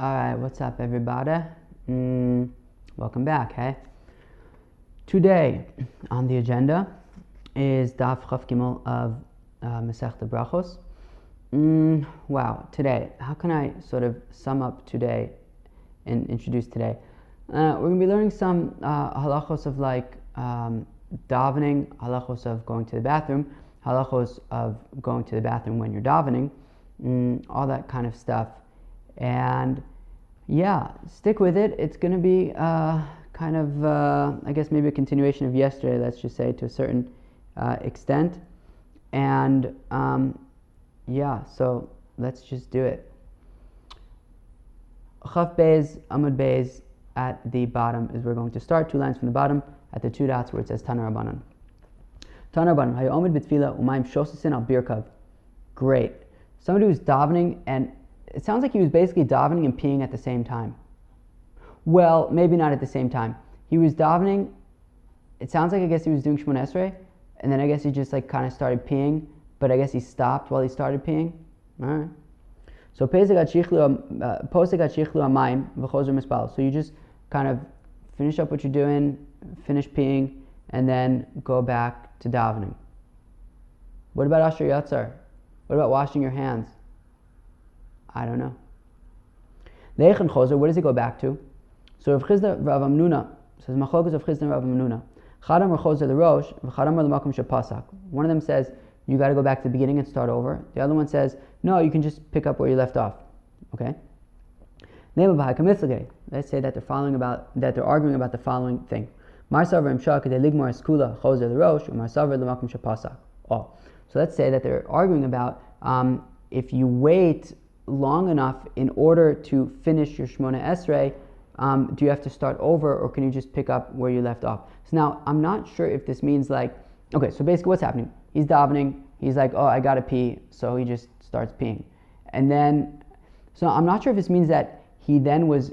All right, what's up, everybody? Mm, welcome back, hey? Today on the agenda is Daf Chaf Gimel of uh, Masechta Brachos. Mm, wow, today, how can I sort of sum up today and introduce today? Uh, we're going to be learning some uh, halachos of like um, davening, halachos of going to the bathroom, halachos of going to the bathroom when you're davening, mm, all that kind of stuff. And yeah, stick with it. It's going to be uh, kind of, uh, I guess, maybe a continuation of yesterday, let's just say, to a certain uh, extent. And um, yeah, so let's just do it. Chaf Beis, Amud Beis, at the bottom is we're going to start two lines from the bottom at the two dots where it says Tana Rabbanan. Tana Rabbanan, Hayo Omid B'tfila Umayim Shosasin Al Birkav. Great. Somebody who's davening and it sounds like he was basically davening and peeing at the same time. Well, maybe not at the same time. He was davening. It sounds like I guess he was doing Shemon Esrei, and then I guess he just like kind of started peeing, but I guess he stopped while he started peeing. All right. So uh, So you just kind of finish up what you're doing, finish peeing, and then go back to davening. What about Asher Yatzar? What about washing your hands? I don't know. Leichan Chozer, what does it go back to? So Rav Chizda Rav Amnuna says Machokas of Chizda Rav Amnuna. Chadam Chozer the Rosh, Chadam the Makom Shapasak. One of them says you got to go back to the beginning and start over. The other one says no, you can just pick up where you left off. Okay. Let's say that they're following about that they're arguing about the following thing. Oh, so let's say that they're arguing about um, if you wait long enough in order to finish your Shmona Esrei, um, do you have to start over or can you just pick up where you left off? So now I'm not sure if this means like, okay, so basically what's happening? He's davening, he's like, oh, I gotta pee, so he just starts peeing. And then, so I'm not sure if this means that he then was,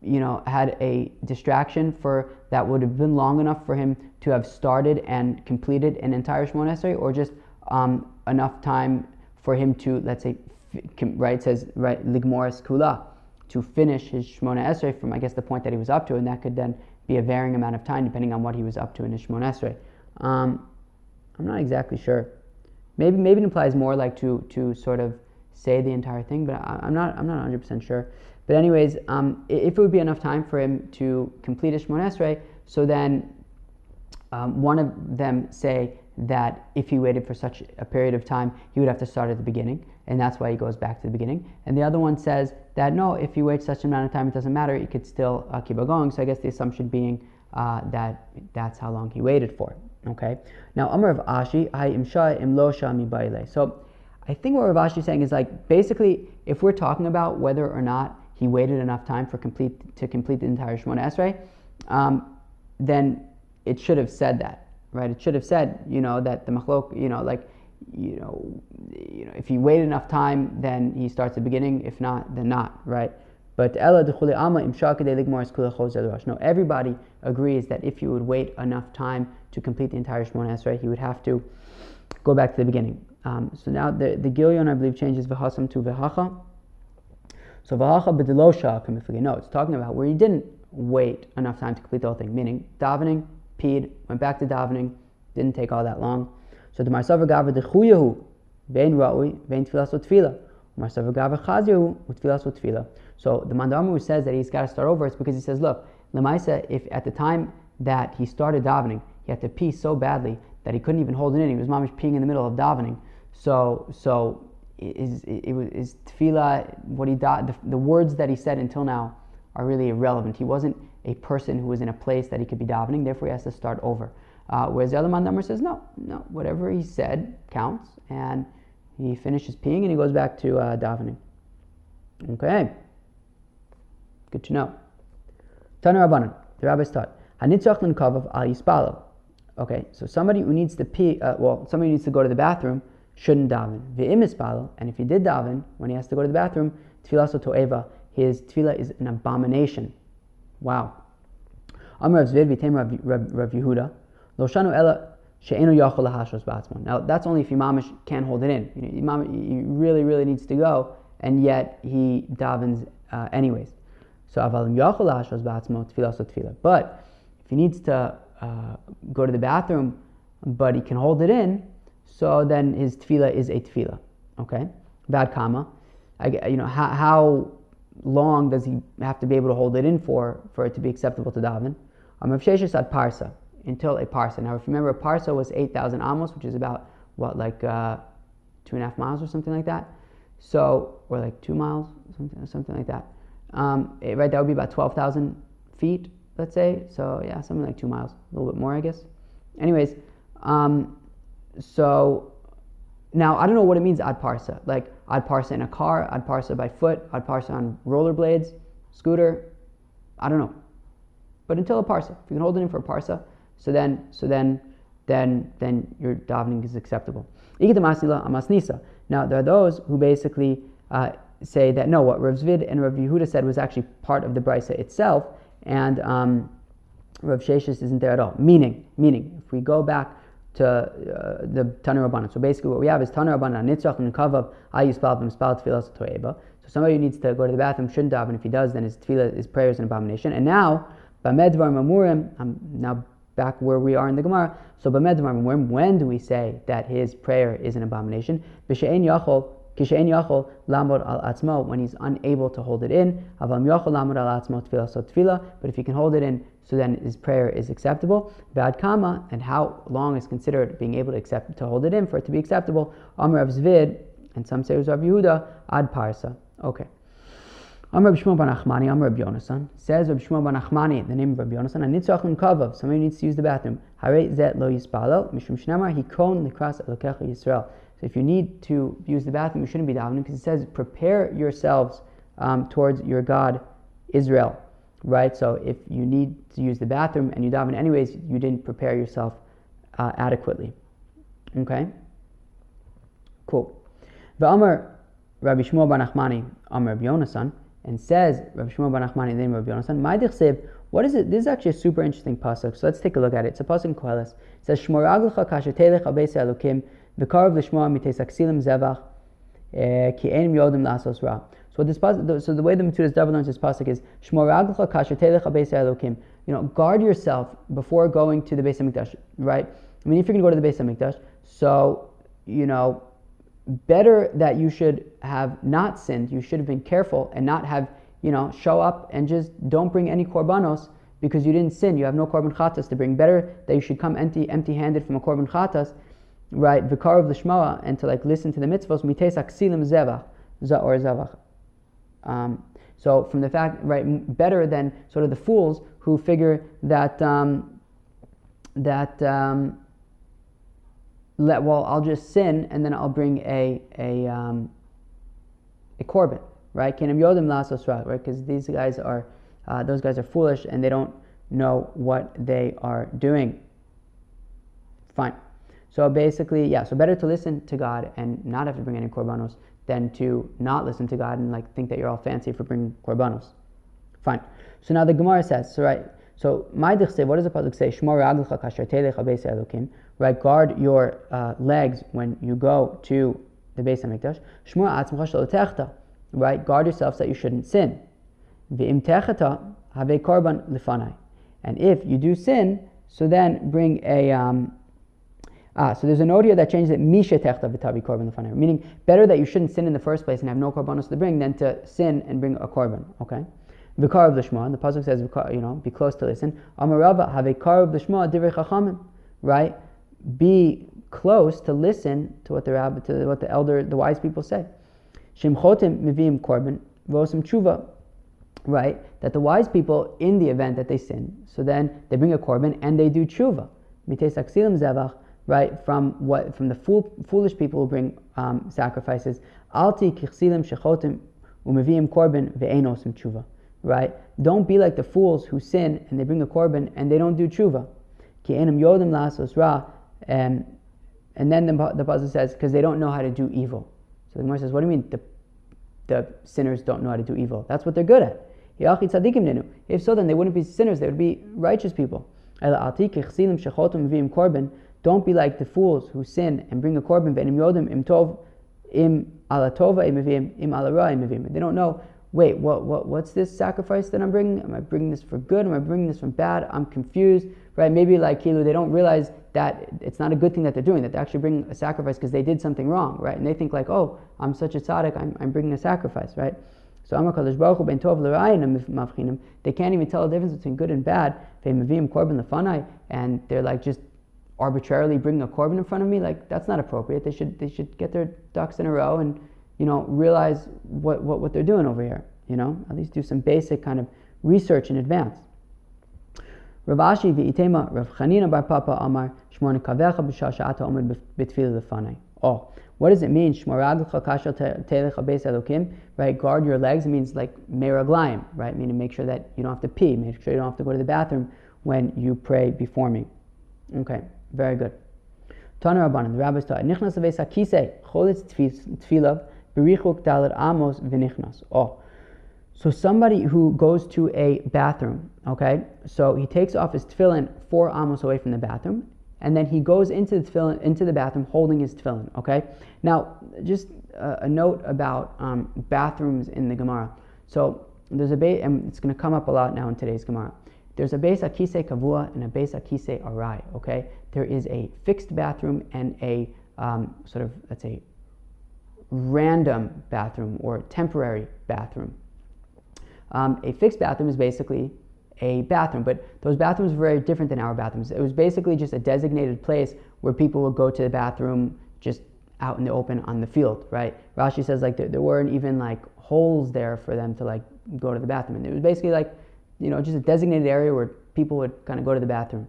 you know, had a distraction for that would have been long enough for him to have started and completed an entire Shmona Esrei or just um, enough time for him to, let's say, right, says, right, ligmoris kula, to finish his Shmona Esrei from, I guess, the point that he was up to, and that could then be a varying amount of time depending on what he was up to in his Shmona Esrei. Um, I'm not exactly sure. Maybe, maybe it implies more like to, to sort of say the entire thing, but I, am not, I'm not 100% sure. But anyways, um, if it would be enough time for him to complete his Shmona Esrei, so then um, one of them say that if he waited for such a period of time, he would have to start at the beginning, and that's why he goes back to the beginning. And the other one says that no, if you wait such an amount of time, it doesn't matter, you could still uh, keep going. So I guess the assumption being uh, that that's how long he waited for. Okay. Now, Amar of Ashi, I imsha imlo shami baile. So I think what Rav Ashi is saying is like basically, if we're talking about whether or not he waited enough time for complete to complete the entire Shemona Esrei, um, then it should have said that right? It should have said, you know, that the machlok, you know, like, you know, you know, if he wait enough time, then he starts at the beginning. If not, then not, right? But ella ama No, everybody agrees that if you would wait enough time to complete the entire Shemona Esrei, he would have to go back to the beginning. Um, so now the the Gilyon, I believe, changes v'hasam to v'hacha. So v'hacha b'delosha No, it's talking about where he didn't wait enough time to complete the whole thing, meaning davening, peed, went back to davening, didn't take all that long. So the Marsavar Gavra the Chuyahu, Vein Ra'ui, Vein Tfilas Tfila. Marsavar Gavra Chazyahu, Tfilas Tfila. So the Mandarmu says that he's got to start over, it's because he says, look, Lemaisa, if at the time that he started davening, he had to pee so badly that he couldn't even hold it in. He was mamish peeing in the middle of davening. So, so is is tefillah what he the, the words that he said until now are really irrelevant. He wasn't a person who is in a place that he could be davening, therefore he has to start over. Uh, whereas the other number says, no, no, whatever he said counts, and he finishes peeing and he goes back to uh, davening. Okay, good to know. Tana Rabbanan, the rabbis taught, Hanitzach kavav al yispalo. Okay, so somebody who needs to pee, uh, well, somebody who needs to go to the bathroom shouldn't daven. Ve'im and if he did daven, when he has to go to the bathroom, tefillah to'eva, his tefillah is an abomination. Wow. V'tem lo shanu yachol. Now that's only if Imamish can't hold it in. You know, Imam he really really needs to go, and yet he davens uh, anyways. So avalim yachol lashos ba'atzmo tefillah so tefillah. But if he needs to uh, go to the bathroom, but he can hold it in, so then his tefillah is a tefillah. Okay, bad comma. I, you know how, how long does he have to be able to hold it in for for it to be acceptable to daven? Um, Rav Sheshes said parsa until a parsa. Now, if you remember, a parsa was eight thousand amos, which is about what like uh, two and a half miles or something like that. So, or like two miles, something something like that. Um, it, right, that would be about twelve thousand feet, let's say. So yeah, something like two miles, a little bit more, I guess. Anyways, um, so now I don't know what it means ad parsa. Like ad parsa in a car, ad parsa by foot, ad parsa on rollerblades, scooter. I don't know. But until a parsa, if you can hold it in for a parsa, so then so then then then your davening is acceptable. Now there are those who basically uh, say that no, what Rav Zvid and Rav Yehuda said was actually part of the brisa itself, and um, Rav Sheshes isn't there at all. Meaning, meaning, if we go back to uh, the Tanur Rabbanan. So basically, what we have is Tanur Rabbanan, Nitzach and Kavav, Ayus Balvim, Spal Tfilas Toeba. So somebody who needs to go to the bathroom shouldn't daven. If he does, then his tefillah, his prayer is an abomination. And now, Bamedvar Mamurim, I'm now back where we are in the Gemara. So Bamedvar Mamurim, when do we say that his prayer is an abomination? B'she'en Yachol, Kishein Yachol Lamod al Atzmo, when he's unable to hold it in. Avam Yachol Lamod al Atzmo Tfilah so Tfilah, but if he can hold it in, so then his prayer is acceptable. Bad kama, and how long is considered being able to accept to hold it in for it to be acceptable? Amr of Zvid, and some say it was Rav Yehuda, Ad Parsa. Okay. Amr Shmuel Bar I'm Rabbi Yonasan, says Rabbi Shmuel Bar Nachmani, the name of Rabbi Yonasan, and Nitzach Kavav, somebody needs to use the bathroom. Hare Zet Lo Yispalel, Mishum Shnamar, Hikon Likras Elokecha Yisrael. So if you need to use the bathroom, you shouldn't be davening because it says, prepare yourselves um, towards your God, Israel. Right? So if you need to use the bathroom and you daven anyways, you didn't prepare yourself uh, adequately. Okay? Cool. The Amr Rabbi Shmuel Bar Nachmani, Amr Rabbi Yonasan, and says, Rabbi Shmuel Bar Nachmani, the name of Rabbi Yonasan, Ma'idich what is it? This is actually a super interesting pasuk. So let's take a look at it. It's a pasuk in Koheles. It says, Shmor aglecha kashetelech abeis elokim V'karav l'shmoa mites aksilim zevach eh, ki ein yodim lasos ra. So this so the way the Metzudas David learns this pasuk is shmor aglecha kasher telech beis elokim. You know, guard yourself before going to the Beis Hamikdash. Right? I mean, if you're going to go to the Beis Hamikdash, so you know, better that you should have not sinned. You should have been careful and not have you know show up and just don't bring any korbanos because you didn't sin. You have no korban chatas to bring. Better that you should come empty empty handed from a korban chatas right, vikar of the shmoa, and to like listen to the mitzvahs, mites aksilim zevach, or zevach. Um, so from the fact, right, better than sort of the fools who figure that um, that um, let well, I'll just sin and then I'll bring a a um, a korban, right? Kinam yodim lasos right? Because these guys are uh, those guys are foolish and they don't know what they are doing. Fine. So basically, yeah, so better to listen to God and not have to bring any korbanos than to not listen to God and like think that you're all fancy for bringing korbanos. Fine. So now the Gemara says, so right, so my what does the pasuk say? Elokim. Right, guard your uh, legs when you go to the Beis Hamikdash. Shmor atzmacha Right, guard yourself so that you shouldn't sin. V'im techata have korban lifanai. And if you do sin, so then bring a um, Ah, so there's an here that changes it misha techta v'tavi korban l'faner, meaning better that you shouldn't sin in the first place and have no korbanos to bring than to sin and bring a korban. Okay. Vikar of the the pasuk says, you know, be close to listen. Amarava have a kar of the shema divrei chachamim, right? Be close to listen to what the rabbi, to what the elder, the wise people say. Shimchotim mivim korban v'osim tshuva, right? That the wise people, in the event that they sin, so then they bring a korban and they do tshuva. Mites aksilim zevach right, from what from the fool, foolish people who bring um, sacrifices. Alti kichsilim shechotim umeviim korban ve'enosim tshuva. Right? Don't be like the fools who sin and they bring a korban and they don't do tshuva. Ki enim yodim lasos ra. Um, and then the, the pasuk says, because they don't know how to do evil. So the Gemara says, what do you mean the, the sinners don't know how to do evil? That's what they're good at. If so, then they wouldn't be sinners, they would be righteous people. Don't be like the fools who sin and bring a korban im tov im alatova im im im They don't know wait, what, what, what's this sacrifice that I'm bringing? Am I bringing this for good? Am I bringing this from bad? I'm confused, right? Maybe like Kilu, they don't realize that it's not a good thing that they're doing, that they're actually bringing a sacrifice because they did something wrong, right? And they think like, oh, I'm such a tzaddik, I'm, I'm bringing a sacrifice, right? So Amar Kadosh Baruch ben tov mavchinim. They can't even tell the difference between good and bad. They korban lefanai, and they're like just arbitrarily bringing a korban in front of me. Like that's not appropriate. They should they should get their ducks in a row and you know realize what what, what they're doing over here. You know, at least do some basic kind of research in advance. Rav Ashi v'itema Rav Chanina bar Papa Amar. Oh, what does it mean? Right, guard your legs. It means like meraglayim, right? Meaning make sure that you don't have to pee. Make sure you don't have to go to the bathroom when you pray before me. Okay, very good. Tana Rabbanan, the rabbis taught, Nichnas cholitz amos v'nichnas. Oh, so somebody who goes to a bathroom, okay, so he takes off his tefillin four amos away from the bathroom, and then he goes into the tefillin, into the bathroom holding his tefillin. Okay. Now, just a, a note about um, bathrooms in the Gemara. So there's a base, and it's going to come up a lot now in today's Gemara. There's a base akise kavua and a base akise arai. Okay. There is a fixed bathroom and a um, sort of let's say random bathroom or temporary bathroom. Um, a fixed bathroom is basically a bathroom, but those bathrooms were very different than our bathrooms. It was basically just a designated place where people would go to the bathroom just out in the open on the field, right? Rashi says like there, there weren't even like holes there for them to like go to the bathroom. And it was basically like, you know, just a designated area where people would kind of go to the bathroom.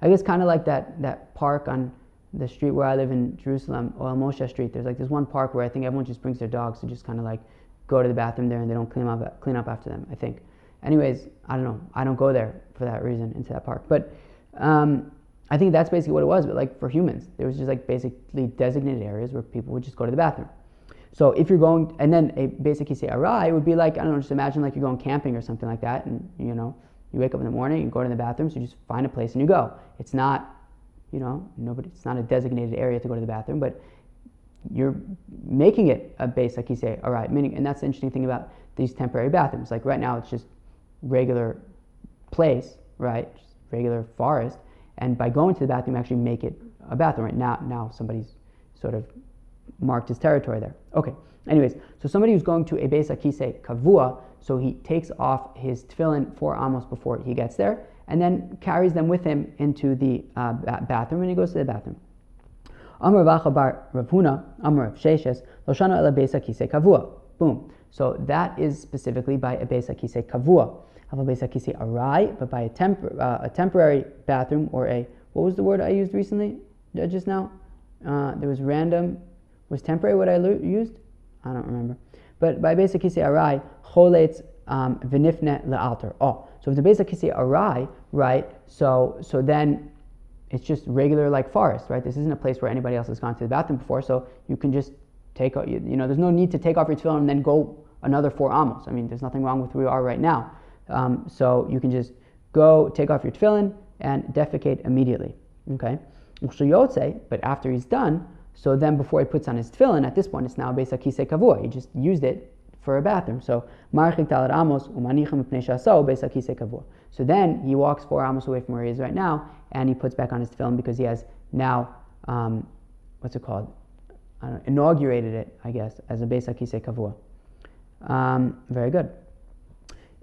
I guess kind of like that, that park on the street where I live in Jerusalem, Ohel Moshe Street. There's like this one park where I think everyone just brings their dogs to just kind of like go to the bathroom there and they don't clean up, clean up after them, I think anyways, I don't know. I don't go there for that reason into that park. But um, I think that's basically what it was. But like for humans, there was just like basically designated areas where people would just go to the bathroom. So if you're going, and then a say arai would be like I don't know, just imagine like you're going camping or something like that, and you know you wake up in the morning, you go to the bathroom, so you just find a place and you go. It's not, you know, nobody. It's not a designated area to go to the bathroom, but you're making it a base like you say all right, Meaning, and that's the interesting thing about these temporary bathrooms. Like right now, it's just regular place, right? Just regular forest. And by going to the bathroom, actually make it a bathroom. Right now, now somebody's sort of marked his territory there. Okay. Anyways, so somebody who's going to a Beis Akise Kavua, so he takes off his tefillin four amos before he gets there, and then carries them with him into the uh, bathroom, and he goes to the bathroom. Amr Ravuna, Amr of Sheshes, Loshana Ela Beis Akise Kavua. Boom. So that is specifically by a Beis Akise Kavua arai, but by a, uh, a temporary bathroom or a, what was the word I used recently, uh, just now? Uh, there was random, was temporary what I lo- used? I don't remember. But by basic kisi arai, choletz um, vinifne le'alter. Oh, so if the basic kisi arai, right, so, so then it's just regular like forest, right? This isn't a place where anybody else has gone to the bathroom before, so you can just take, you, you know, there's no need to take off your tefillin and then go another four amos. I mean, there's nothing wrong with where we are right now. Um, so you can just go take off your tefillin and defecate immediately. Okay. But after he's done, so then before he puts on his tefillin, at this point it's now basically kise kavua. He just used it for a bathroom. So amos So then he walks four amos away from where he is right now, and he puts back on his tefillin because he has now um, what's it called? Know, inaugurated it, I guess, as a Beis Akise Kavua. Um, very good.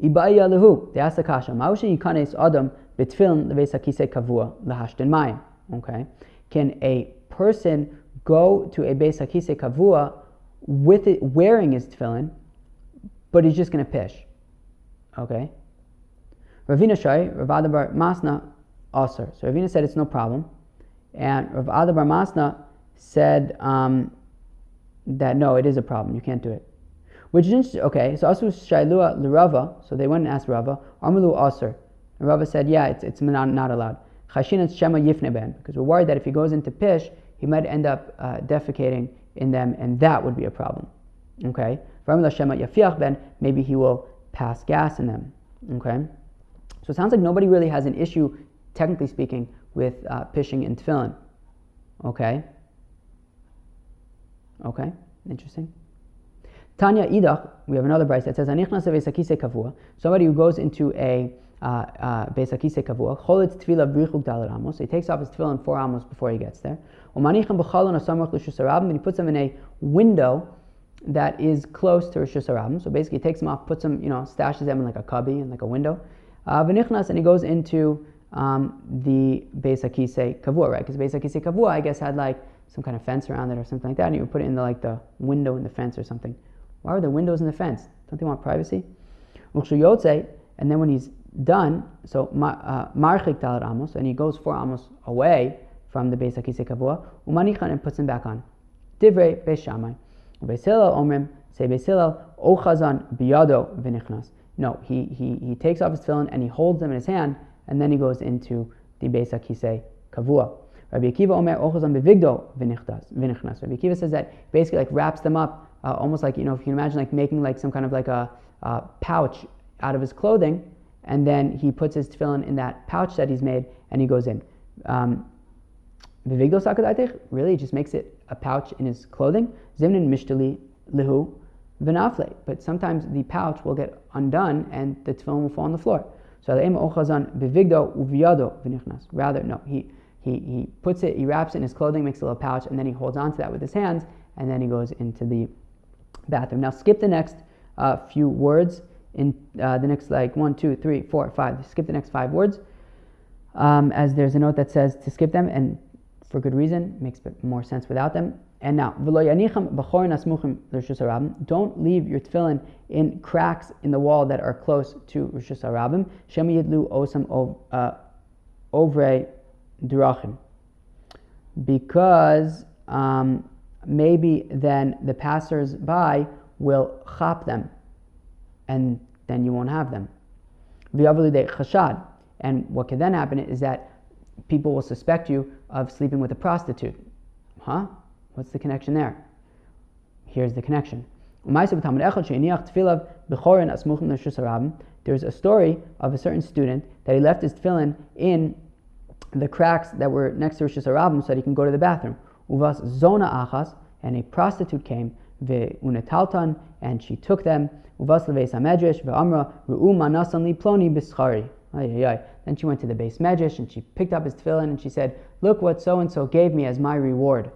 Ibaya lehu. They asked the kasha. Ma'usha yikanes adam betfilin leves hakise kavua lahashten mayim. Okay. Can a person go to a beis hakise kavua with it wearing his tefillin, but he's just going to pish? Okay. Ravina Shai, Rav Adabar Masna, Aser. So Ravina said it's no problem. And Rav Adabar Masna said um, that no, it is a problem. You can't do it. Which is interesting. Okay, so Asu Shailua Lirava, so they went and asked Rava, Amalu Aser. And Rava said, yeah, it's, it's not, not allowed. Chashin Shema Yifneben, because we're worried that if he goes into Pish, he might end up uh, defecating in them, and that would be a problem. Okay? Maybe he will pass gas in them. Okay? So it sounds like nobody really has an issue, technically speaking, with uh, pishing in tefillin. Okay? Okay? Interesting. Tanya idach, we have another brisa that says, Kavua, somebody who goes into a uh, uh, Besakise Kavua, Cholet Tvila Brichuk Amos, he takes off his tefillin four amos before he gets there. And he puts them in a window that is close to reshus harabim. So basically, he takes them off, puts them, you know, stashes them in like a cubby and like a window. Uh, and he goes into um, the Beis Akise Kavua, right? Because Beis Akise Kavua, I guess, had like some kind of fence around it or something like that, and you would put it in the like the window in the fence or something. Why are the windows in the fence? Don't they want privacy? And then when he's done, so uh, marchik uh, amos, and he goes four amos away from the Beis Akise Kavua, umanichan and puts him back on. Divrei Beis Shammai. Beis Hillel omrim, say Beis Hillel, ochazan biyado v'nichnas. No, he, he, he takes off his tefillin and he holds them in his hand, and then he goes into the Beis Akise Kavua. Rabbi Akiva Omer ochazan bevigdo v'nichnas. Rabbi Akiva says that basically like wraps them up, uh, almost like, you know, if you can imagine like making like some kind of like a uh, pouch out of his clothing, and then he puts his tefillin in that pouch that he's made, and he goes in. Um, really, he just makes it a pouch in his clothing. Zimnin mishtali lihu v'nafle. But sometimes the pouch will get undone and the tefillin will fall on the floor. So. Rather, no, he, he, he puts it, he wraps it in his clothing, makes a little pouch, and then he holds on to that with his hands, and then he goes into the bathroom. Now skip the next uh, few words in uh, the next like one, two, three, four, five. Skip the next five words. Um, as there's a note that says to skip them, and for good reason, makes more sense without them. And now, don't leave your tefillin in cracks in the wall that are close to reshus harabim. Shem yidlu osam uh, ovre durachim. Because um, maybe then the passers-by will chop them, and then you won't have them. And what can then happen is that people will suspect you of sleeping with a prostitute. Huh? What's the connection there? Here's the connection. There's a story of a certain student that he left his tefillin in the cracks that were next to reshus harabim so that he can go to the bathroom. Uvas zona achas, and a prostitute came, ve'unetaltan, and she took them. Uvas leveis hamedrash ve'amra ru'u manasan li ploni bischari. Then she went to the beis medrash and she picked up his tefillin and she said, "Look what so and so gave me as my reward."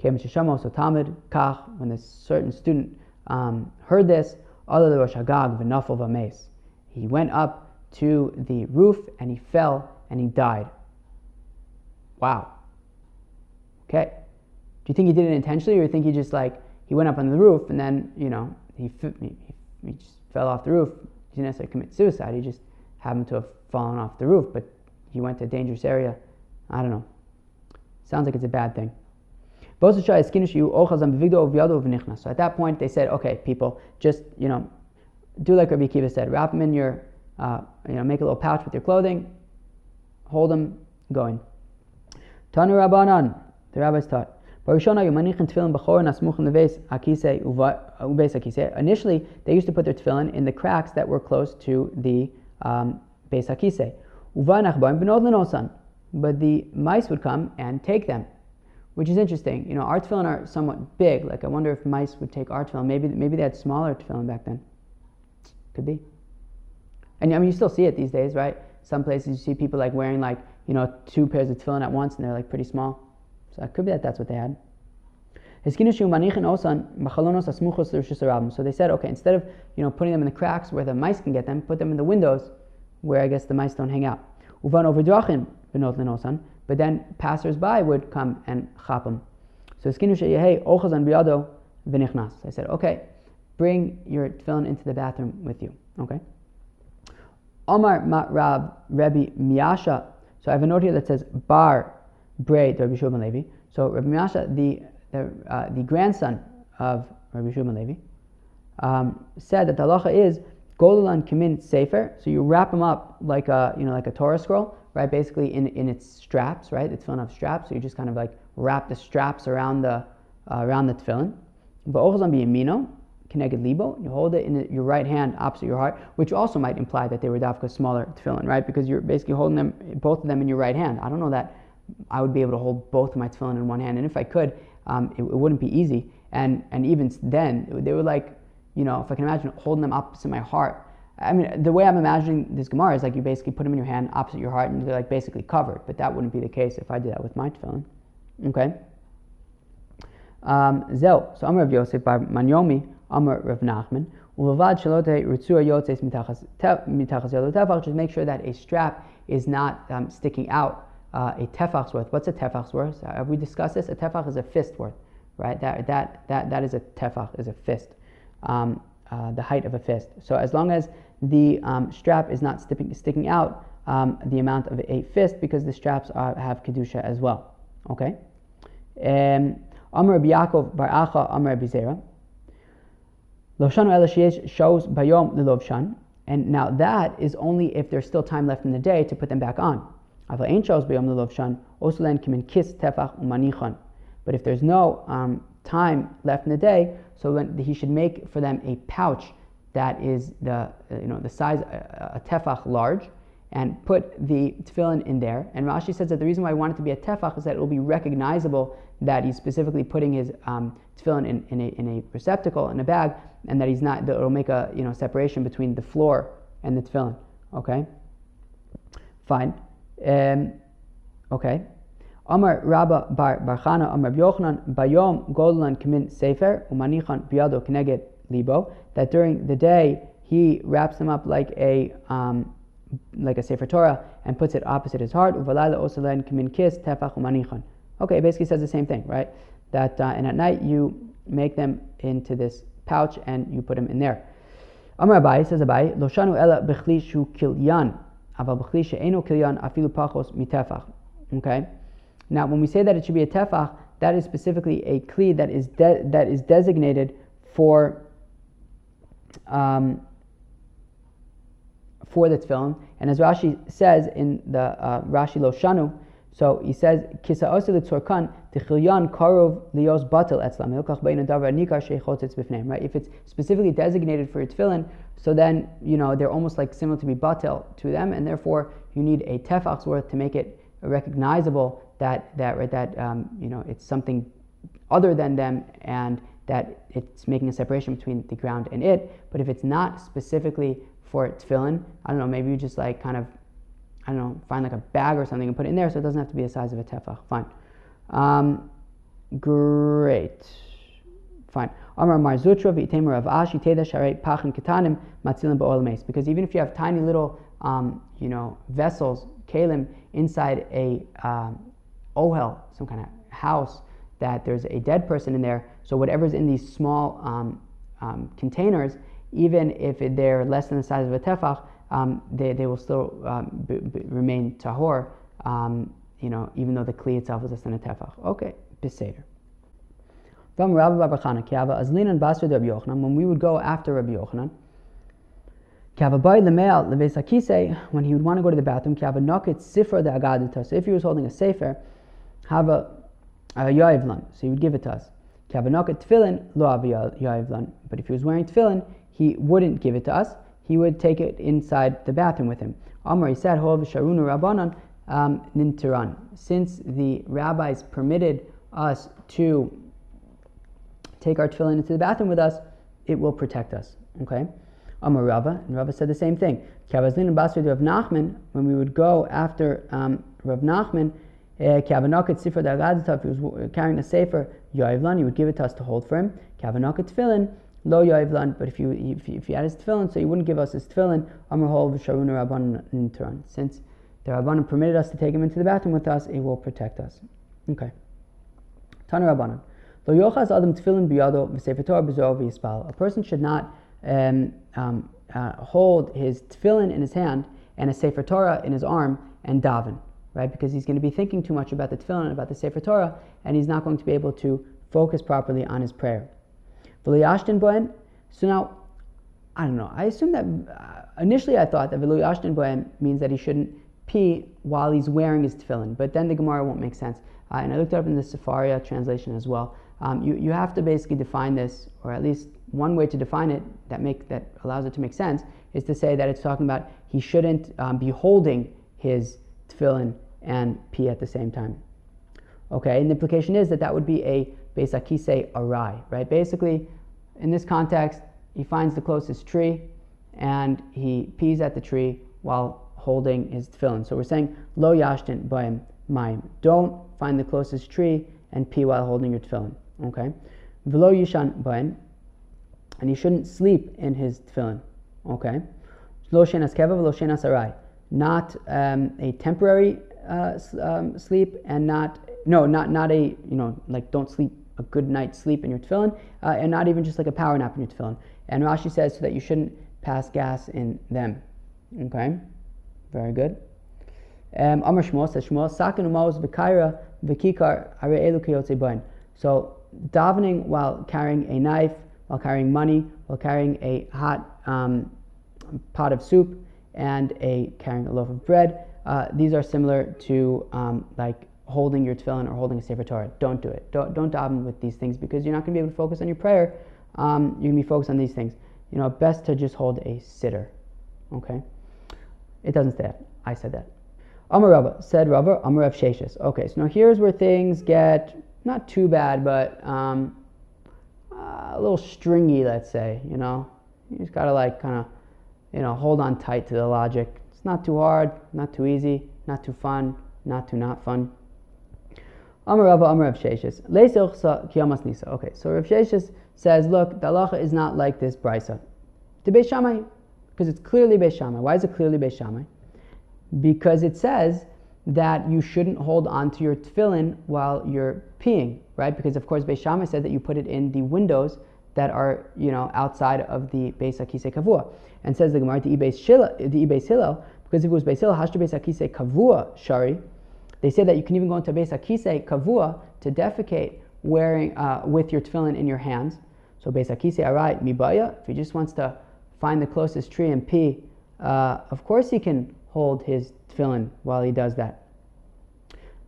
When this certain student um, heard this, he went up to the roof and he fell and he died. Wow. Okay. Do you think he did it intentionally, or do you think he just like he went up on the roof and then you know he he, he just fell off the roof? He didn't necessarily commit suicide. He just happened to have fallen off the roof, but he went to a dangerous area. I don't know. Sounds like it's a bad thing. So at that point, they said, okay, people, just you know, do like Rabbi Kiva said, wrap them in your, uh, you know, make a little pouch with your clothing, hold them going. Tanu Rabbanan, the rabbis taught. Initially, they used to put their tefillin in the cracks that were close to the um, Beis. But the mice would come and take them which is interesting. You know, our tefillin are somewhat big. Like, I wonder if mice would take our tefillin. Maybe, maybe they had smaller tefillin back then. Could be. And I mean, you still see it these days, right? Some places you see people like wearing like, you know, two pairs of tefillin at once and they're like pretty small. So it could be that that's what they had. So they said, okay, instead of you know putting them in the cracks where the mice can get them, put them in the windows where I guess the mice don't hang out. But then passers-by would come and chop them. So. I said, okay, bring your tefillin into the bathroom with you. Okay. Omar Rav Rebbe Miasha. So I have a note here that says Bar Braid Rabbi Shulman Levi. So Rabbi Miasha, the the, uh, the grandson of Rabbi Shulman Levi, um, said that the halacha is Golan Kamin Sefer. So you wrap them up like a you know like a Torah scroll, right? Basically in, in its straps, right? The tefillin have straps, so you just kind of like wrap the straps around the uh, around the tefillin. Va'ochazan biyamino, connected libo. You hold it in the, your right hand opposite your heart, which also might imply that they were dafka smaller tefillin, right? Because you're basically holding them, both of them in your right hand. I don't know that I would be able to hold both of my tefillin in one hand, and if I could, um, it, it, wouldn't be easy. And, and even then, they were like, you know, if I can imagine holding them opposite my heart. I mean, the way I'm imagining this Gemara is like you basically put them in your hand opposite your heart and they're like basically covered. But that wouldn't be the case if I did that with my tefillin. Okay? Um. So Amar Rav Yosef by Manyomi, Amar Rav Nachman. Just make sure that a strap is not um, sticking out uh, a tefach's worth. What's a tefach's worth? Have we discussed this? A tefach is a fist worth, right? That, that, that, that is a tefach, is a fist, um, uh, the height of a fist. So as long as the um, strap is not sticking, sticking out um, the amount of a fist, because the straps are, have kedusha as well. Okay. Um, Amr Yaakov Bar Acha Amr Bizera. Lovshanu Elashiyesh shows Bayom Lilovshan. And now that is only if there's still time left in the day to put them back on. But if there's no um, time left in the day, so he should make for them a pouch that is the you know the size a, a tefach large, and put the tefillin in there. And Rashi says that the reason why he wanted to be a tefach is that it will be recognizable that he's specifically putting his um, tefillin in, in, a, in a receptacle, in a bag, and that he's not, that it'll make a you know separation between the floor and the tefillin. Okay? Fine. Um, okay. Amar Rabba Bar Barchana Amar Yochanan Bayom Golan Kamin Sefer Umanichan Biado Kneged Libo that during the day he wraps them up like a um, like a Sefer Torah and puts it opposite his heart. Uvalayla osalen kamin kis tefach umanichan. Okay, it basically says the same thing, right? That uh, and at night you make them into this pouch and you put them in there. Amar Abai says Abai, Loshanu ela bechli shu kilyan, Okay. Now, when we say that it should be a tefach, that is specifically a kli that is de- that is designated for um, for the tefillin. And as Rashi says in the uh, Rashi Loshanu, so he says, Kisa tzorkan tichilyan karov lios batel etzlam hilkach nikar sheichotetz b'fneim. Right? If it's specifically designated for a tefillin, so then you know they're almost like similar to be batel to them, and therefore you need a tefach's worth to make it recognizable that that right that um, you know it's something other than them and that it's making a separation between the ground and it. But if it's not specifically for tefillin, I don't know, maybe you just like kind of I don't know, find like a bag or something and put it in there so it doesn't have to be the size of a tefach. Fine. Um, great. Fine. Amar Mar Zutra v'itemer of ashi teda sharei pachin ketanim matzilim ba'ol. Because even if you have tiny little, um, you know, vessels, kalim, inside a um, ohel, some kind of house, that there's a dead person in there, so whatever's in these small um, um containers, even if they're less than the size of a tefach, um, they, they will still um, b- b- remain tahor, you know, even though the kli itself is less than a tefach. Okay, beseder. From Rabbi Babbachana, when we would go after Rabbi Yochanan, when he would want to go to the bathroom, so if he was holding a sefer, have a, a yoivlan, so he would give it to us. But if he was wearing tefillin, he wouldn't give it to us he would take it inside the bathroom with him. Amr, said, Hov Sharunu Rabbanan um, Nintiran. Since the rabbis permitted us to take our tefillin into the bathroom with us, it will protect us. Okay? Amar Rava, and Rava said the same thing. Kavazlin and Basra Rav Nachman, when we would go after um, Rav Nachman, eh, Kavanakat Sifra Dagadzatav, he was carrying a sefer, Yoivlan, he would give it to us to hold for him. Kavanakat Tefillin, Lo Yoivlan, but if you if, if he had his tefillin, so he wouldn't give us his tefillin, Amr Hol V'Sharuna Rabban Nitran. Since the Rabbanim permitted us to take him into the bathroom with us, it will protect us. Okay. Tana Rabbanan. Lo Yochaz Adam Tefillin Biyado V'Sefer Torah B'Zor. A person should not um, um, uh, hold his tefillin in his hand and a Sefer Torah in his arm and daven, right? Because he's going to be thinking too much about the tefillin, and about the Sefer Torah, and he's not going to be able to focus properly on his prayer. V'liyashtin bohem. So now, I don't know. I assume that uh, initially I thought that v'liyashtin bohem means that he shouldn't pee while he's wearing his tefillin, but then the Gemara won't make sense. Uh, and I looked up in the Sefaria translation as well. Um, you, you have to basically define this, or at least one way to define it that make that allows it to make sense is to say that it's talking about he shouldn't um, be holding his tefillin and pee at the same time. Okay, and the implication is that that would be a Beis Akise Arai, right? Basically, in this context, he finds the closest tree and he pees at the tree while holding his tefillin. So we're saying, Lo yashtin ba'im mayim. Don't find the closest tree and pee while holding your tefillin, okay? V'lo yishan ba'im, and he shouldn't sleep in his tefillin, okay? Lo shenas keva v'lo shenas arai. Not um, a temporary uh, um, sleep and not no not not a you know like don't sleep a good night's sleep in your tefillin uh, and not even just like a power nap in your tefillin. And Rashi says so that you shouldn't pass gas in them. Okay, very good. Um, Amr Shmuel says Shmuel sakin v'kaira v'kikar are elu So davening while carrying a knife, while carrying money, while carrying a hot um, pot of soup, and a carrying a loaf of bread. Uh, these are similar to um, like holding your tefillin or holding a sefer Torah. Don't do it. Don't don't daven with these things because you're not going to be able to focus on your prayer. Um, you're going to be focused on these things. You know, best to just hold a sitter. Okay, it doesn't say that. I said that. Amar Rabba said Rabba Amar Rav Sheshes. Okay, so now here's where things get not too bad, but um, uh, a little stringy. Let's say. You know, you just gotta like kind of you know hold on tight to the logic. It's not too hard, not too easy, not too fun, not too not fun. Amar Rabba Amar Rav Sheshes. kiyamas nisa. Okay, so Rav Sheshes says, look, the halacha is not like this brisa. To Beis Shammai, because it's clearly Beis Shammai. Why is it clearly Beis Shammai? Because it says that you shouldn't hold on to your tefillin while you're peeing, right? Because of course Beis Shammai said that you put it in the windows that are, you know, outside of the Beis Akise Kavua. And says the Gemara, the Ibeis Hillel, because if it was Beis Hillel, Hashtu Beis Akise Kavua Shari, they say that you can even go into Beis Akise Kavua to defecate wearing uh, with your tefillin in your hands. So Beis Akise Arai Mibaya, if he just wants to find the closest tree and pee, uh, of course he can hold his tefillin while he does that.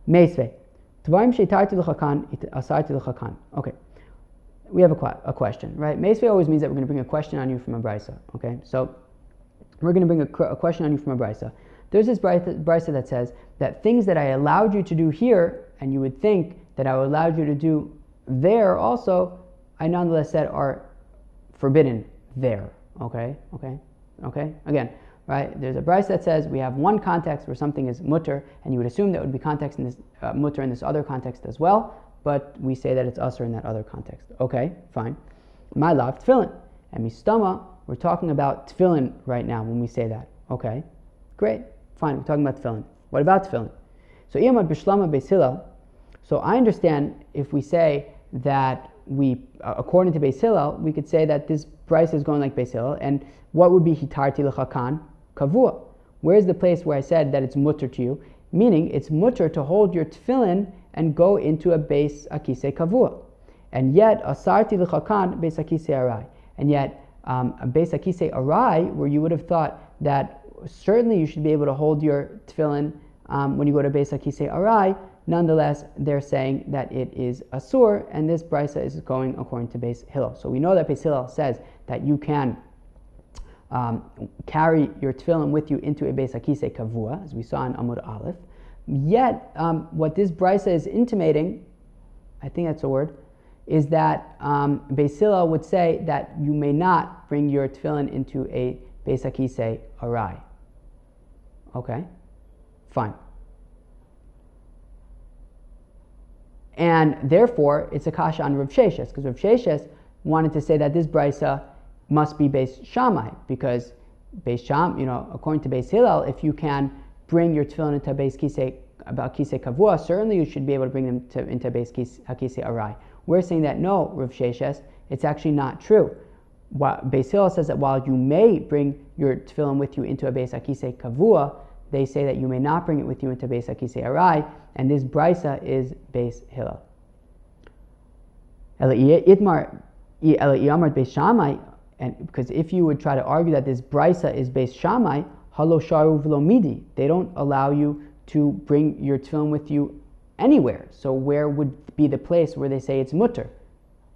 Meisve. Tvarim sheitarti l'chakan, asarti l'chakan. Okay. We have a, a question, right? Meisve always means that we're going to bring a question on you from a brisa. Okay, so we're going to bring a, a question on you from a brisa. There's this brisa that says that things that I allowed you to do here, and you would think that I allowed you to do there also, I nonetheless said are forbidden there. Okay, okay, okay. Again, right? There's a brisa that says we have one context where something is mutter, and you would assume that would be context in this uh, mutter in this other context as well, but we say that it's usher in that other context. Okay, fine. My love, tefillin. And mistama, we're talking about tefillin right now when we say that. Okay, great. Fine, we're talking about tefillin. What about tefillin? So iyamad bishlama beis So I understand if we say that we, uh, according to Beis Hillel, we could say that this brisa is going like Beis Hillel, and what would be hitarti lechakan kavua? Where's the place where I said that it's mutter to you? Meaning, it's mutter to hold your tefillin and go into a base akise kavua. And yet, asarti lechakan base akise arai. And yet, um, a base akise arai, where you would have thought that certainly you should be able to hold your tefillin um, when you go to base Hakise Arai. Nonetheless, they're saying that it is asur, and this brisa is going according to Beis Hillel. So we know that Beis Hillel says that you can um, carry your tefillin with you into a Beis Kavua, as we saw in Amud Aleph. Yet, um, what this brisa is intimating, I think that's a word, is that um, Hillel would say that you may not bring your tefillin into a Beis Arai. Okay, fine. And therefore, it's a kasha on Rav Sheshes, because Rav Sheshes wanted to say that this brisa must be based Shammai, because based Sham, you know, according to Beis Hillel, if you can bring your tefillin into base kisei about kisei kavua, certainly you should be able to bring them to, into base kisei arai. We're saying that no, Rav Sheshes, it's actually not true. Beis Hillel says that while you may bring your tefillin with you into a Beis Akise Kavua, they say that you may not bring it with you into Beis Akise Arai, and this brisa is Beis Hillel. Itmar Beis Shammai, and because if you would try to argue that this brisa is Beis Shammai, Halo Sharu Midi, they don't allow you to bring your tefillin with you anywhere. So where would be the place where they say it's mutter,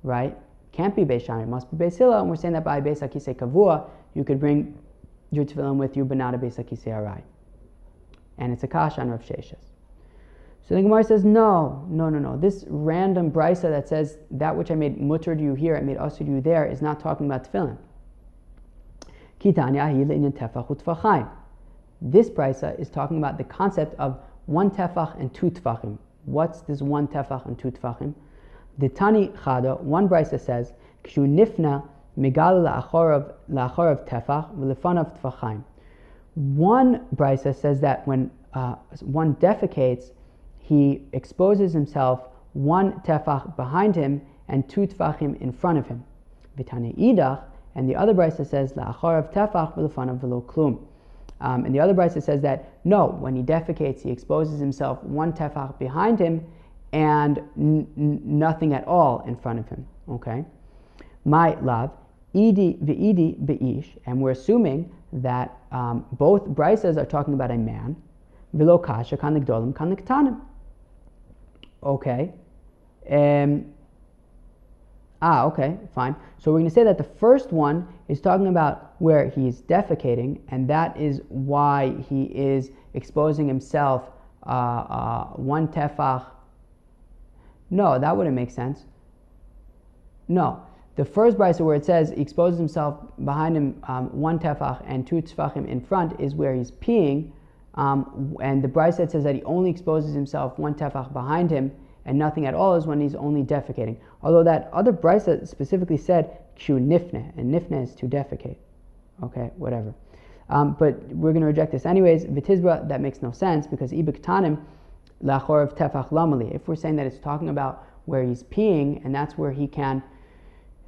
right? Can't be Shammai, it must be Beis Hillel, and we're saying that by Beis Akise Kavua, you could bring your tefillin with you, but not a Beis Akise Arai. And it's a kash on Rav Sheshes. So the Gemara says, no, no, no, no. This random brisa that says that which I made mutter to you here, I made also to you there, is not talking about tefillin. This brisa is talking about the concept of one tefach and two tefachim. What's this one tefach and two tefachim? The Tani Chada, one brisa says, Kshu nifna migal la'achorav tefach v'lefanav tefachim. One brisa says that when uh, one defecates, he exposes himself one tefach behind him and two tefachim in front of him. Vitane idach, and the other brisa says la'acharav tefach v'lefanav v'lo klum. Um, and the other brisa says that no, when he defecates, he exposes himself one tefach behind him and n- n- nothing at all in front of him. Okay, my love, idi v'idi be'ish, and we're assuming that um, both brisas are talking about a man. V'lo kasha kan kan Okay. Um, ah, okay, fine. So we're going to say that the first one is talking about where he's defecating, and that is why he is exposing himself uh, uh, one tefach. No, that wouldn't make sense. No. The first brisa where it says he exposes himself behind him um, one tefach and two tefachim in front is where he's peeing. Um, and the brisa says that he only exposes himself one tefach behind him and nothing at all is when he's only defecating. Although that other brisa specifically said kshu nifne, and nifne is to defecate. Okay, whatever. Um, but we're going to reject this anyways. Vitizba, that makes no sense because ibiktanim lachorv tefach lamali. If we're saying that it's talking about where he's peeing and that's where he can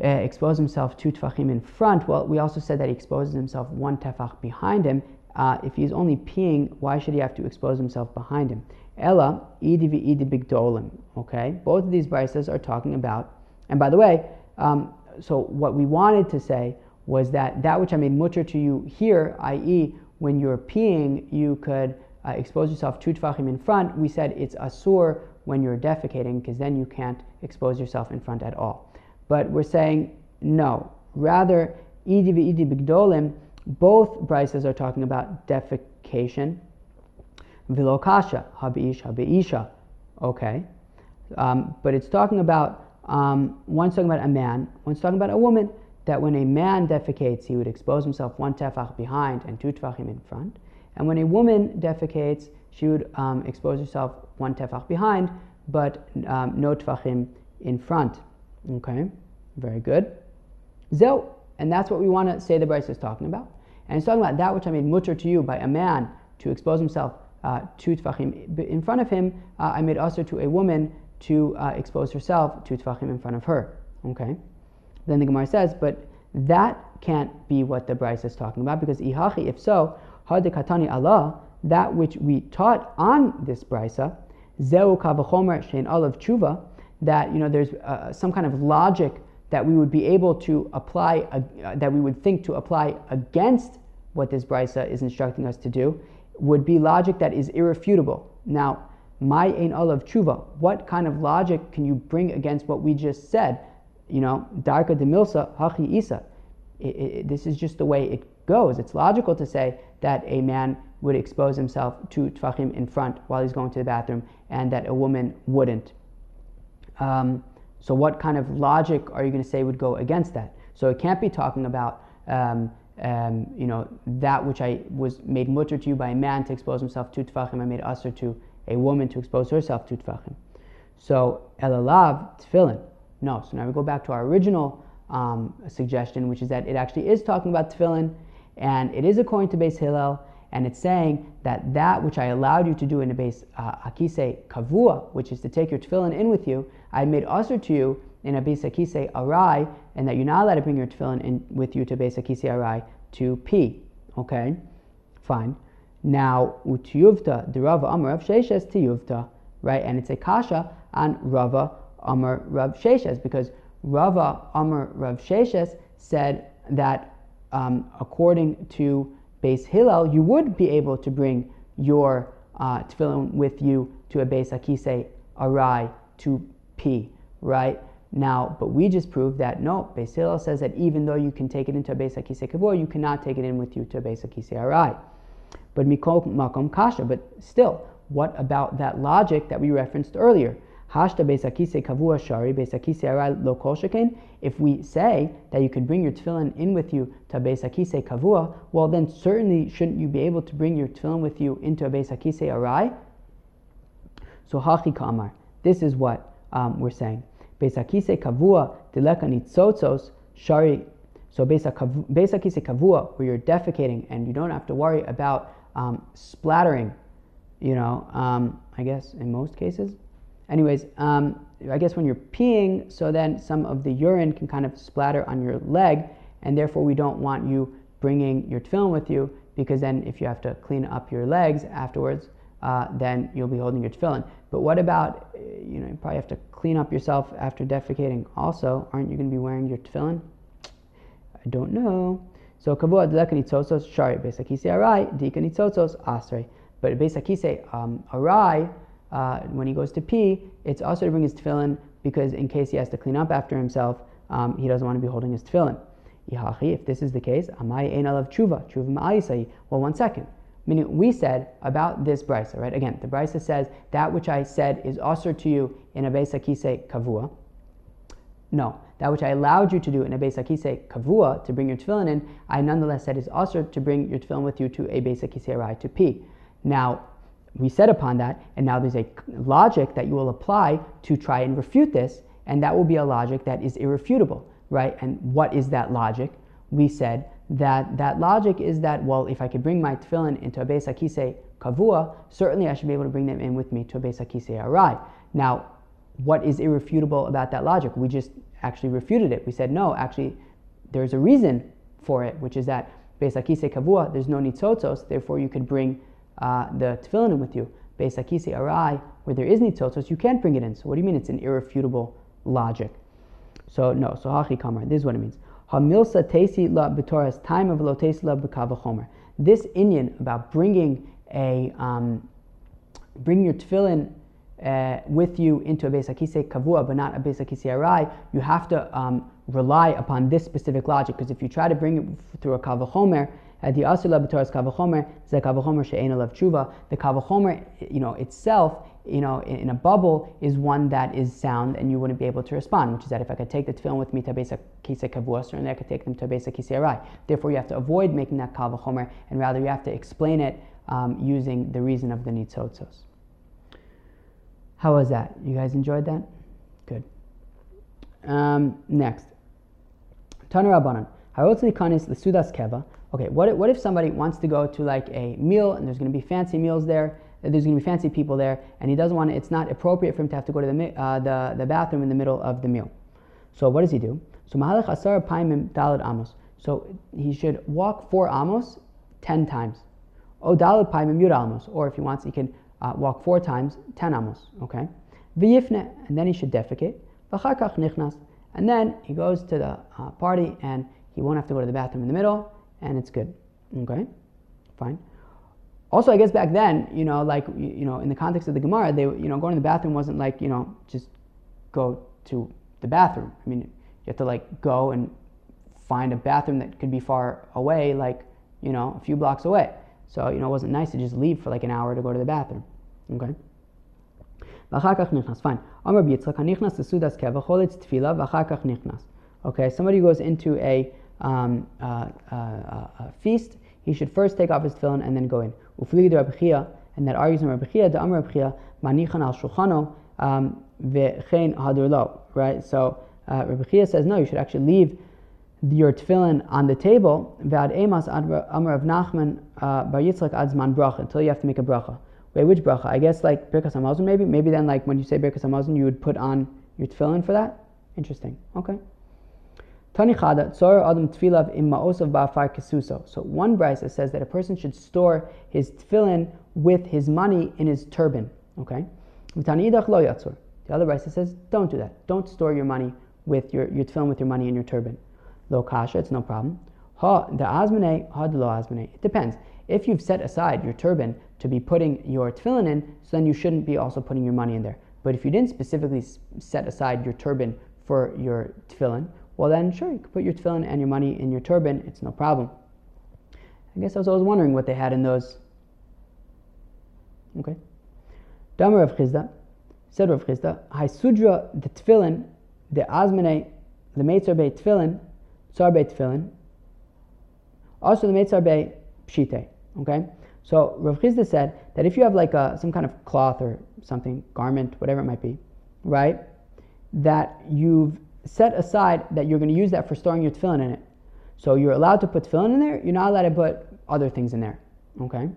uh, expose himself two tefachim in front, well, we also said that he exposes himself one tefach behind him. Uh, if he's only peeing, why should he have to expose himself behind him? Ella, v'idi bigdolim. Okay, both of these brises are talking about. And by the way, um, so what we wanted to say was that that which I made mutter to you here, i.e., when you're peeing, you could uh, expose yourself two tefachim in front. We said it's asur when you're defecating, because then you can't expose yourself in front at all. But we're saying no. Rather, v'idi bigdolim. Both brises are talking about defecation Vilokasha, habiish, habiisha. Okay. Um, but it's talking about, um, one's talking about a man, one's talking about a woman, that when a man defecates, he would expose himself one tefach behind and two tefachim in front. And when a woman defecates, she would um, expose herself one tefach behind, but um, no tefachim in front. Okay, very good. Zo, and that's what we want to say the Brisa is talking about. And he's talking about that which I made mutter to you by a man to expose himself uh, two tefachim in front of him, uh, I made usher to a woman to uh, expose herself to tefachim in front of her. Okay. Then the Gemara says, but that can't be what the Brisa is talking about because ihachi, if so, hadikatani Allah, that which we taught on this Brisa, zeu kavachomer shein olav tshuva, that you know there's uh, some kind of logic that we would be able to apply, uh, that we would think to apply against what this Brisa is instructing us to do, would be logic that is irrefutable. Now, my ein olav tshuva, what kind of logic can you bring against what we just said? You know, darka de milsa hachi isa. This is just the way it goes. It's logical to say that a man would expose himself to tfachim in front while he's going to the bathroom, and that a woman wouldn't. Um, so, what kind of logic are you going to say would go against that? So, it can't be talking about um, um, you know, that which I was made mutter to you by a man to expose himself to tefachim, I made usher to a woman to expose herself to tefachim. So elalav tefillin. No. So now we go back to our original um, suggestion, which is that it actually is talking about tefillin, and it is according to Beis Hillel, and it's saying that that which I allowed you to do in the Beis uh, akise kavua, which is to take your tefillin in with you, I made usher to you in a Beis Akise Arai, and that you're not allowed to bring your tefillin in with you to Beis Akise Arai to pee. Okay, fine. Now, utiyuvta, the Rava Amar Rav Sheshes tiyuvta, right? And it's a kasha on Rava Amar Rav Sheshes because Rava Amar Rav Sheshes said that um, according to Beis Hillel, you would be able to bring your uh, tefillin with you to a Beis Akise Arai to pee, right? Now, but we just proved that no, Beis Hillel says that even though you can take it into a Beis Akise Kavor, you cannot take it in with you to a Beis Akise Arai. But Mikol Makom Kasha, but still, what about that logic that we referenced earlier? If we say that you could bring your tefillin in with you to besakise kavua, well then certainly shouldn't you be able to bring your tefillin with you into a besakise arai? So hachi kamar. This is what um, we're saying. Besakise kavua dileka nitzotzos shari. So besakise kavua, where you're defecating and you don't have to worry about um, splattering. You know, um, I guess in most cases anyways, um, I guess when you're peeing, so then some of the urine can kind of splatter on your leg, and therefore we don't want you bringing your tefillin with you because then if you have to clean up your legs afterwards, uh, then you'll be holding your tefillin. But what about, uh, you know, you probably have to clean up yourself after defecating also. Aren't you going to be wearing your tefillin? I don't know. So kavua delekanitzotsos shari besakise arai dikanitzotsos asre. But besakise um, arai uh, when he goes to pee, it's also to bring his tefillin because in case he has to clean up after himself, um, he doesn't want to be holding his tefillin. If this is the case, amai ein alav tshuva, tshuva Well, one second. Meaning, we said about this brisa, right? Again, the brisa says that which I said is also to you in a besakise kavua. No, that which I allowed you to do in a besakise kavua to bring your tefillin in, I nonetheless said is also to bring your tefillin with you to a besakise arai to pee. Now, we said upon that, and now there's a logic that you will apply to try and refute this, and that will be a logic that is irrefutable, right? And what is that logic? We said that that logic is that, well, if I could bring my tefillin into a Beis Akise kavua, certainly I should be able to bring them in with me to a Beis arai. Now, what is irrefutable about that logic? We just actually refuted it. We said, no, actually, there's a reason for it, which is that Beis Akise kavua, there's no nitzotzos, therefore you could bring uh, the tefillin with you. Beis Akisi Arai, where there is nitzotzos, you can't bring it in. So what do you mean it's an irrefutable logic? So no, so hachi kamar, this is what it means. Hamilsa tesi la b'toras time of lo la b'kavachomer. This inyan about bringing a um, bringing your tefillin uh, with you into a Beis Akise kavua, but not a Beis Akise arai, you have to um, rely upon this specific logic. Because if you try to bring it through a kavachomer, the asula b'toras kavachomer, ze kavachomer she'ena lev tshuva. The kavachomer, you know, itself, you know, in, in, a bubble is one that is sound and you wouldn't be able to respond, which is that if I could take the tefillin with me to besa kisa kavua, certainly I could take them to besa kisa. Therefore, you have to avoid making that kavachomer and rather you have to explain it um, using the reason of the nitzotzos. How was that? You guys enjoyed that? Good. Um, next. Tana Rabbanan. Harotzli kanis lesudas keva okay, what if, what if somebody wants to go to like a meal and there's going to be fancy meals there, there's going to be fancy people there, and he doesn't want to, it's not appropriate for him to have to go to the, uh, the, the bathroom in the middle of the meal. So what does he do? So mahalach asar paimim dalad amos. So he should walk four amos ten times. O dalad paimim yud amos. Or if he wants, he can uh, walk four times ten amos. Okay. V'yifne, and then he should defecate. V'chakach nichnas, and then he goes to the uh, party and he won't have to go to the bathroom in the middle and it's good. Okay, fine. Also, I guess back then, you know, like you know, in the context of the Gemara, they, you know, going to the bathroom wasn't like you know, just go to the bathroom. I mean, you have to like go and find a bathroom that could be far away, like you know, a few blocks away. So you know, it wasn't nice to just leave for like an hour to go to the bathroom. Okay. Fine. Okay, somebody goes into a um, uh, uh, uh, feast, he should first take off his tefillin and then go in. Ufligi de and that argues in Rabbi Chiya, the Amr Rabbi manichan al shulchano um, ve'chein hadurlo, right? So uh, Rabbi says, no, you should actually leave your tefillin on the table, ve'ad emas Amr of Nachman uh, bar Yitzchak adzman bracha, until you have to make a bracha. Wait, which bracha? I guess like Birkas Hamazon maybe? Maybe then like when you say Birkas Hamazon, you would put on your tefillin for that? Interesting. Okay. Tzor Adam Tfilav Ma'osav Ba'afar Kesuso. So one brisa says that a person should store his tefillin with his money in his turban. Okay? The other brisa says, don't do that. Don't store your money with your, your tefillin with your money in your turban. Lo Kasha, it's no problem. Ha, the Azmane, ha de lo Azmane. It depends. If you've set aside your turban to be putting your tefillin in, so then you shouldn't be also putting your money in there. But if you didn't specifically set aside your turban for your tefillin, well then sure, you can put your tefillin and your money in your turban, it's no problem. I guess I was always wondering what they had in those. Okay. Damar of Chisda, said Rav Chisda, Haisudra the tefillin, the azmene, the meitzar be tefillin, tsar be tefillin, also the meitzar be pshite. Okay? So Rav Chisda said that if you have like a, some kind of cloth or something, garment, whatever it might be, right, that you've set aside that you're going to use that for storing your tefillin in it. So you're allowed to put tefillin in there, you're not allowed to put other things in there. Okay?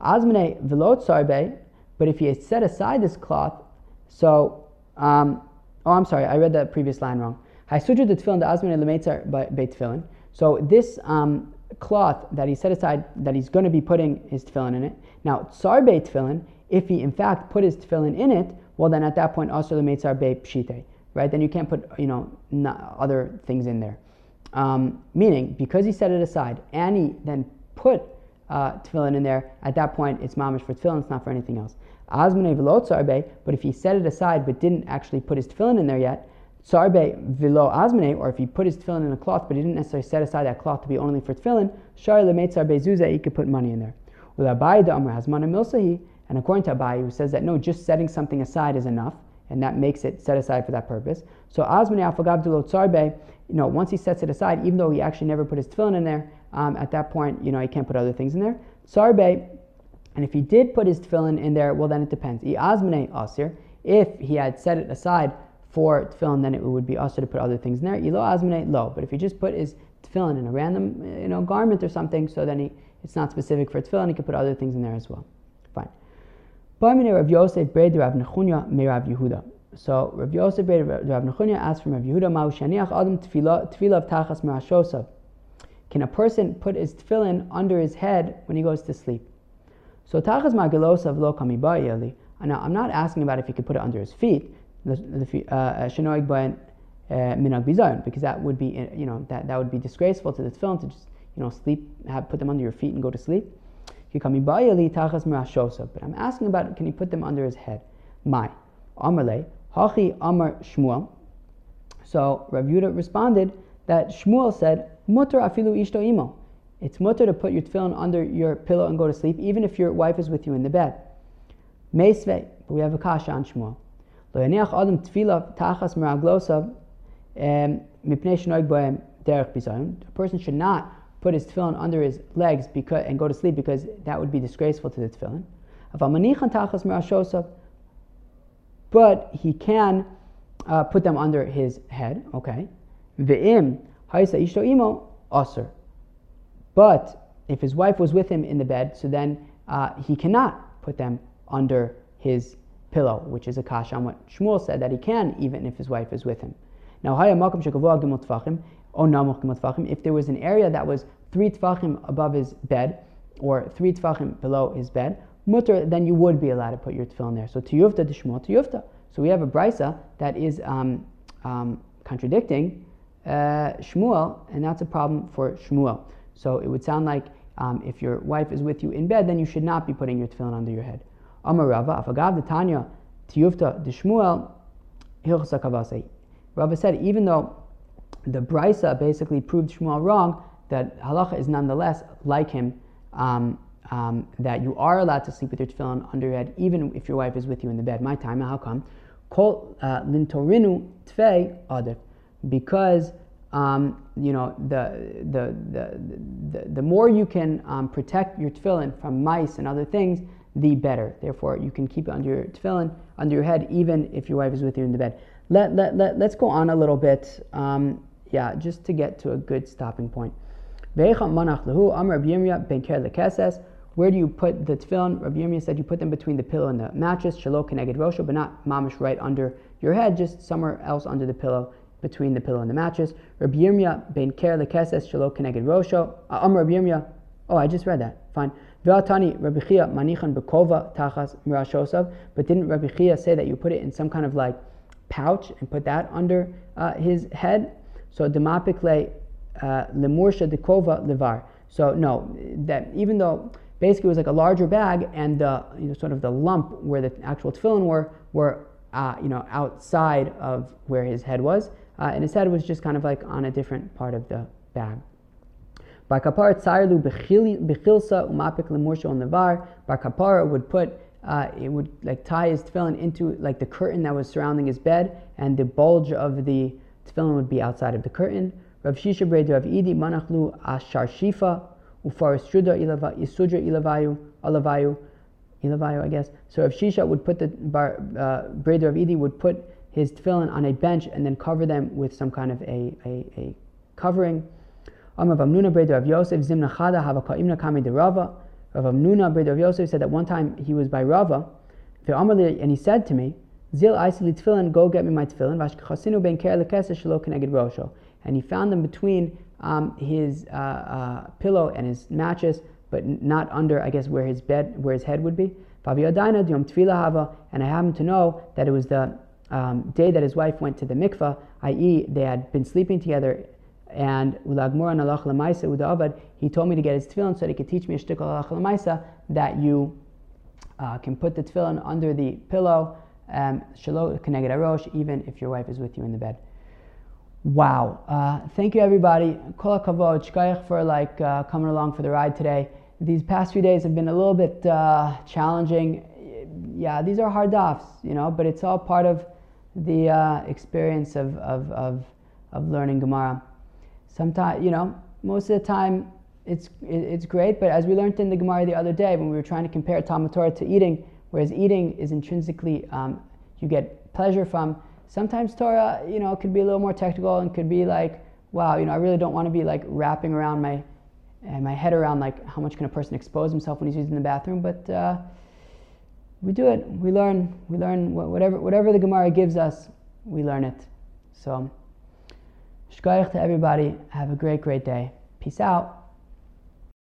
Azmene velot sarbe, but if you set aside this cloth, so, um, oh, I'm sorry, I read the previous line wrong. Haisudra the tefillin, the azmene lemeitzar beit tefillin. So this um, cloth that he set aside, that he's going to be putting his tefillin in it. Now, tsar beit tefillin, if he in fact put his tefillin in it, well then at that point also the meitzar beit pshite, right? Then you can't put, you know, other things in there. Um, meaning, because he set it aside and he then put uh, tefillin in there, at that point it's mamish for tefillin, it's not for anything else. Azmane v'lo tsarbe, but if he set it aside but didn't actually put his tefillin in there yet, tsarbe v'lo azmane, or if he put his tefillin in a cloth but he didn't necessarily set aside that cloth to be only for tefillin, shari lemeit tsarbe zuze, he could put money in there. With Abaye the Amr Hazmana milsahi, and according to Abaye, who says that no, just setting something aside is enough, and that makes it set aside for that purpose. So azmane afagav tsarbe, you know, once he sets it aside, even though he actually never put his tefillin in there, um, at that point, you know, he can't put other things in there. Sarbe, and if he did put his tefillin in there, well, then it depends. asir. If he had set it aside for tefillin, then it would be also to put other things in there. Ilo azmane lo. But if he just put his tefillin in a random, you know, garment or something, so then he, it's not specific for tefillin, he could put other things in there as well. Fine. Rav Yosef Rav Nechunya Rav Yehuda. So Rav Yosef Rav Nechunya asked from Rav Yehuda, Ma'u shaniach adam tefillah tachas merashosav. Can a person put his tefillin under his head when he goes to sleep? So tachas magilosav lo kamibayeli. Now I'm not asking about if he could put it under his feet, uh, uh, uh, because that would be you know that, that would be disgraceful to the tefillin to just you know sleep have put them under your feet and go to sleep. But I'm asking about can he put them under his head? My Amarle Hachi Amar Shmuel. So Rav Yudah responded that Shmuel said Mutter afilu ishto imo. It's mutter to put your tefillin under your pillow and go to sleep, even if your wife is with you in the bed. Meisve, but we have a kasha on Shmuel. Lo yaniach adam tefillah tachas meraglosav mipnei shnoig bohem derech bizayon. A person should not put his tefillin under his legs because, and go to sleep because that would be disgraceful to the tefillin. But he can uh, put them under his head. Okay. But if his wife was with him in the bed, so then uh, he cannot put them under his pillow, which is a kasha on what Shmuel said that he can, even if his wife is with him. Now, if there was an area that was three tfachim above his bed, or three tfachim below his bed, mutter, then you would be allowed to put your tefillin there. So tiyufta to Shmuel tiyufta. So we have a brisa that is um, um, contradicting uh, Shmuel, and that's a problem for Shmuel. So it would sound like um, if your wife is with you in bed, then you should not be putting your tefillin under your head. Amar Rava, afagav Tanya, tiyufta de Shmuel. Rava said, even though the brisa basically proved Shmuel wrong, that halacha is nonetheless like him, um, um, that you are allowed to sleep with your tefillin under your head, even if your wife is with you in the bed. My time, how come? Kol uh, lintorinu tfei adif because um, you know the, the, the, the, the more you can um, protect your tefillin from mice and other things, the better. Therefore, you can keep it under your tefillin, under your head, even if your wife is with you in the bed. Let, let, let, let's go on a little bit, um, yeah, just to get to a good stopping point. Where do you put the tefillin? Rabbi Yirmiyah said you put them between the pillow and the mattress, shalok keneged rosho, but not mamish right under your head, just somewhere else under the pillow between the pillow and the mattress. Rabbi Yirmiyah ben ker lekeses shelo keneged rosho. Uh, um, Rabbi Yirmiyah. Oh, I just read that. Fine. V'atani Rabbi Chiya manichan bekova tachas mirashosav. But didn't Rabbi Chiya say that you put it in some kind of like pouch and put that under uh, his head? So demapikle uh, lemursha dekova levar. So no, that even though basically it was like a larger bag and the you know, sort of the lump where the actual tefillin were were uh, you know outside of where his head was uh, and his head was just kind of like on a different part of the bag. Bar Kappara tsarlu bechilsa umapik lemursho nevar. Bar Kappara would put uh, it would like tie his tefillin into like the curtain that was surrounding his bed, and the bulge of the tefillin would be outside of the curtain. Rav Shisha Breda Rav Idi Manachlu Ashar Shifa Ufaris Shuda Isudra Ilavayu Alavayu Ilavayu I guess. So Rav Shisha would put the uh, Breda Rav Idi would put his tefillin on a bench and then cover them with some kind of a, a, a covering. Amar Vamnuna Breda Rav Yosef Zimna Chada Havakaimna Kami de Rava. Rav Amnuna Breda Rav Yosef said that one time he was by Rava, and he said to me, Zil Aisili tefillin, go get me my tefillin. Vashkachasinu ben ker lekesa shelo keneged rosho. And he found them between um, his uh, uh, pillow and his mattress, but not under, I guess, where his bed, where his head would be. And I happen to know that it was the um, day that his wife went to the mikvah, i.e., they had been sleeping together. And ulagmor an alach lemaisa udavad, he told me to get his tefillin so that he could teach me a shtickle alach that you uh, can put the tefillin under the pillow um, Shalom Keneged Arosh, even if your wife is with you in the bed. Wow. Uh, thank you, everybody. Kol kavod, shkayach for like uh, coming along for the ride today. These past few days have been a little bit uh, challenging. Yeah, these are hard dafs, you know, but it's all part of the uh, experience of, of, of, of learning Gemara. Sometimes, you know, most of the time it's, it's great, but as we learned in the Gemara the other day when we were trying to compare Talmud Torah to eating, Whereas eating is intrinsically, um, you get pleasure from. Sometimes Torah, you know, could be a little more technical and could be like, wow, you know, I really don't want to be like wrapping around my, my head around like how much can a person expose himself when he's using the bathroom. But uh, we do it. We learn. We learn whatever whatever the Gemara gives us. We learn it. So, shkoyach to everybody. Have a great, great day. Peace out.